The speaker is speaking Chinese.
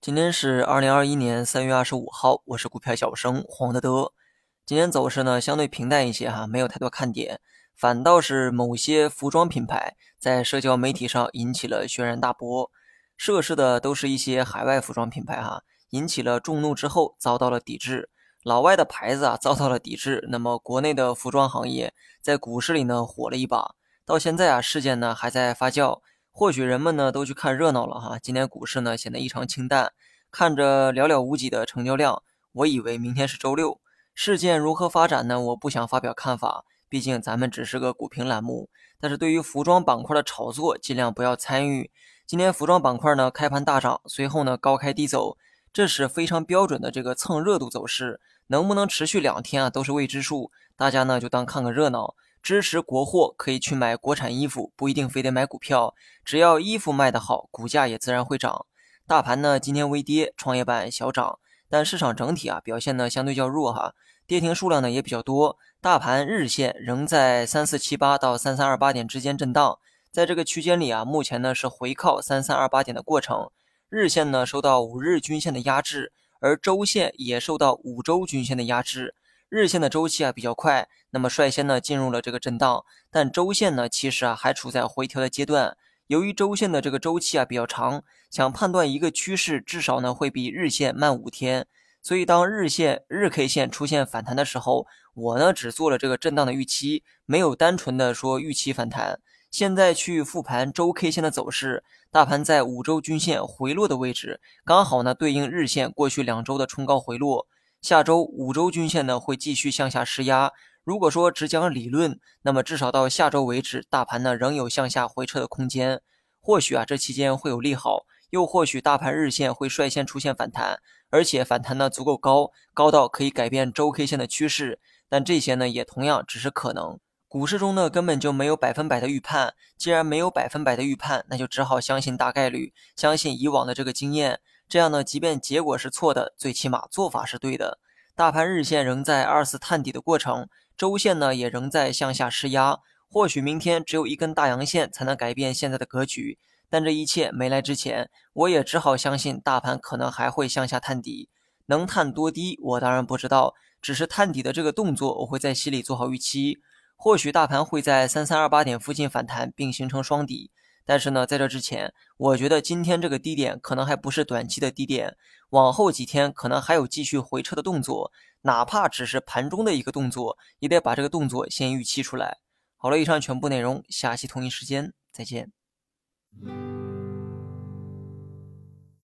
今天是二零二一年三月二十五号，我是股票小生黄德德。今天走势呢相对平淡一些哈，没有太多看点，反倒是某些服装品牌在社交媒体上引起了轩然大波。涉事的都是一些海外服装品牌哈，引起了众怒之后遭到了抵制。老外的牌子啊遭到了抵制，那么国内的服装行业在股市里呢火了一把。到现在啊，事件呢还在发酵。或许人们呢都去看热闹了哈，今天股市呢显得异常清淡，看着寥寥无几的成交量，我以为明天是周六。事件如何发展呢？我不想发表看法，毕竟咱们只是个股评栏目。但是对于服装板块的炒作，尽量不要参与。今天服装板块呢开盘大涨，随后呢高开低走，这是非常标准的这个蹭热度走势，能不能持续两天啊都是未知数。大家呢就当看个热闹。支持国货可以去买国产衣服，不一定非得买股票，只要衣服卖得好，股价也自然会涨。大盘呢今天微跌，创业板小涨，但市场整体啊表现呢相对较弱哈，跌停数量呢也比较多。大盘日线仍在三四七八到三三二八点之间震荡，在这个区间里啊，目前呢是回靠三三二八点的过程。日线呢受到五日均线的压制，而周线也受到五周均线的压制。日线的周期啊比较快，那么率先呢进入了这个震荡，但周线呢其实啊还处在回调的阶段。由于周线的这个周期啊比较长，想判断一个趋势，至少呢会比日线慢五天。所以当日线日 K 线出现反弹的时候，我呢只做了这个震荡的预期，没有单纯的说预期反弹。现在去复盘周 K 线的走势，大盘在五周均线回落的位置，刚好呢对应日线过去两周的冲高回落。下周五周均线呢会继续向下施压。如果说只讲理论，那么至少到下周为止，大盘呢仍有向下回撤的空间。或许啊这期间会有利好，又或许大盘日线会率先出现反弹，而且反弹呢足够高，高到可以改变周 K 线的趋势。但这些呢也同样只是可能。股市中呢根本就没有百分百的预判。既然没有百分百的预判，那就只好相信大概率，相信以往的这个经验。这样呢，即便结果是错的，最起码做法是对的。大盘日线仍在二次探底的过程，周线呢也仍在向下施压。或许明天只有一根大阳线才能改变现在的格局，但这一切没来之前，我也只好相信大盘可能还会向下探底。能探多低，我当然不知道，只是探底的这个动作，我会在心里做好预期。或许大盘会在三三二八点附近反弹，并形成双底。但是呢，在这之前，我觉得今天这个低点可能还不是短期的低点，往后几天可能还有继续回撤的动作，哪怕只是盘中的一个动作，也得把这个动作先预期出来。好了，以上全部内容，下期同一时间再见。